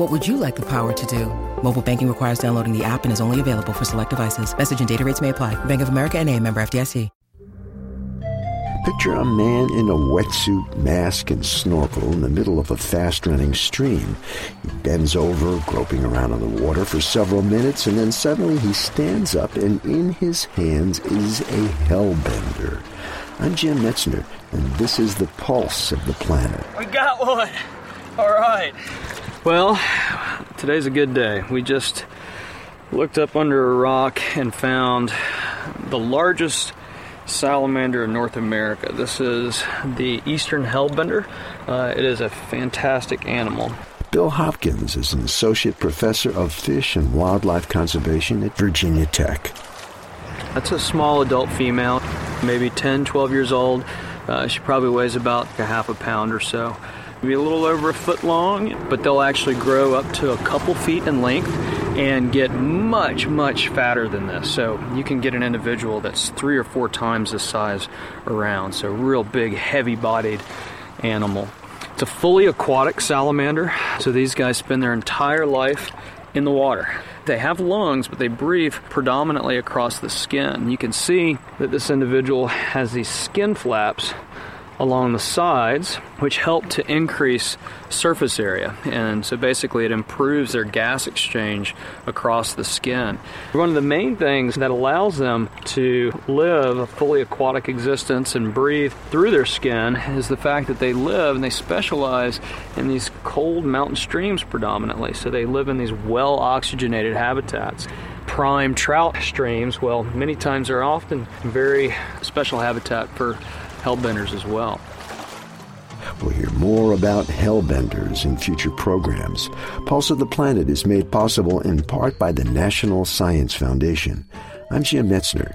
What would you like the power to do? Mobile banking requires downloading the app and is only available for select devices. Message and data rates may apply. Bank of America and a member FDIC. Picture a man in a wetsuit, mask, and snorkel in the middle of a fast-running stream. He bends over, groping around in the water for several minutes, and then suddenly he stands up, and in his hands is a hellbender. I'm Jim Metzner, and this is the pulse of the planet. We got one. All right. Well, today's a good day. We just looked up under a rock and found the largest salamander in North America. This is the eastern hellbender. Uh, it is a fantastic animal. Bill Hopkins is an associate professor of fish and wildlife conservation at Virginia Tech. That's a small adult female, maybe 10, 12 years old. Uh, she probably weighs about a half a pound or so. Maybe a little over a foot long, but they'll actually grow up to a couple feet in length and get much, much fatter than this. So you can get an individual that's three or four times this size around. So, real big, heavy bodied animal. It's a fully aquatic salamander. So, these guys spend their entire life in the water. They have lungs, but they breathe predominantly across the skin. You can see that this individual has these skin flaps along the sides, which help to increase surface area. And so basically, it improves their gas exchange across the skin. One of the main things that allows them to live a fully aquatic existence and breathe through their skin is the fact that they live and they specialize in these cold mountain streams predominantly. So they live in these well oxygenated habitats prime trout streams, well, many times they're often very special habitat for hellbenders as well. We'll hear more about hellbenders in future programs. Pulse of the Planet is made possible in part by the National Science Foundation. I'm Jim Metzner.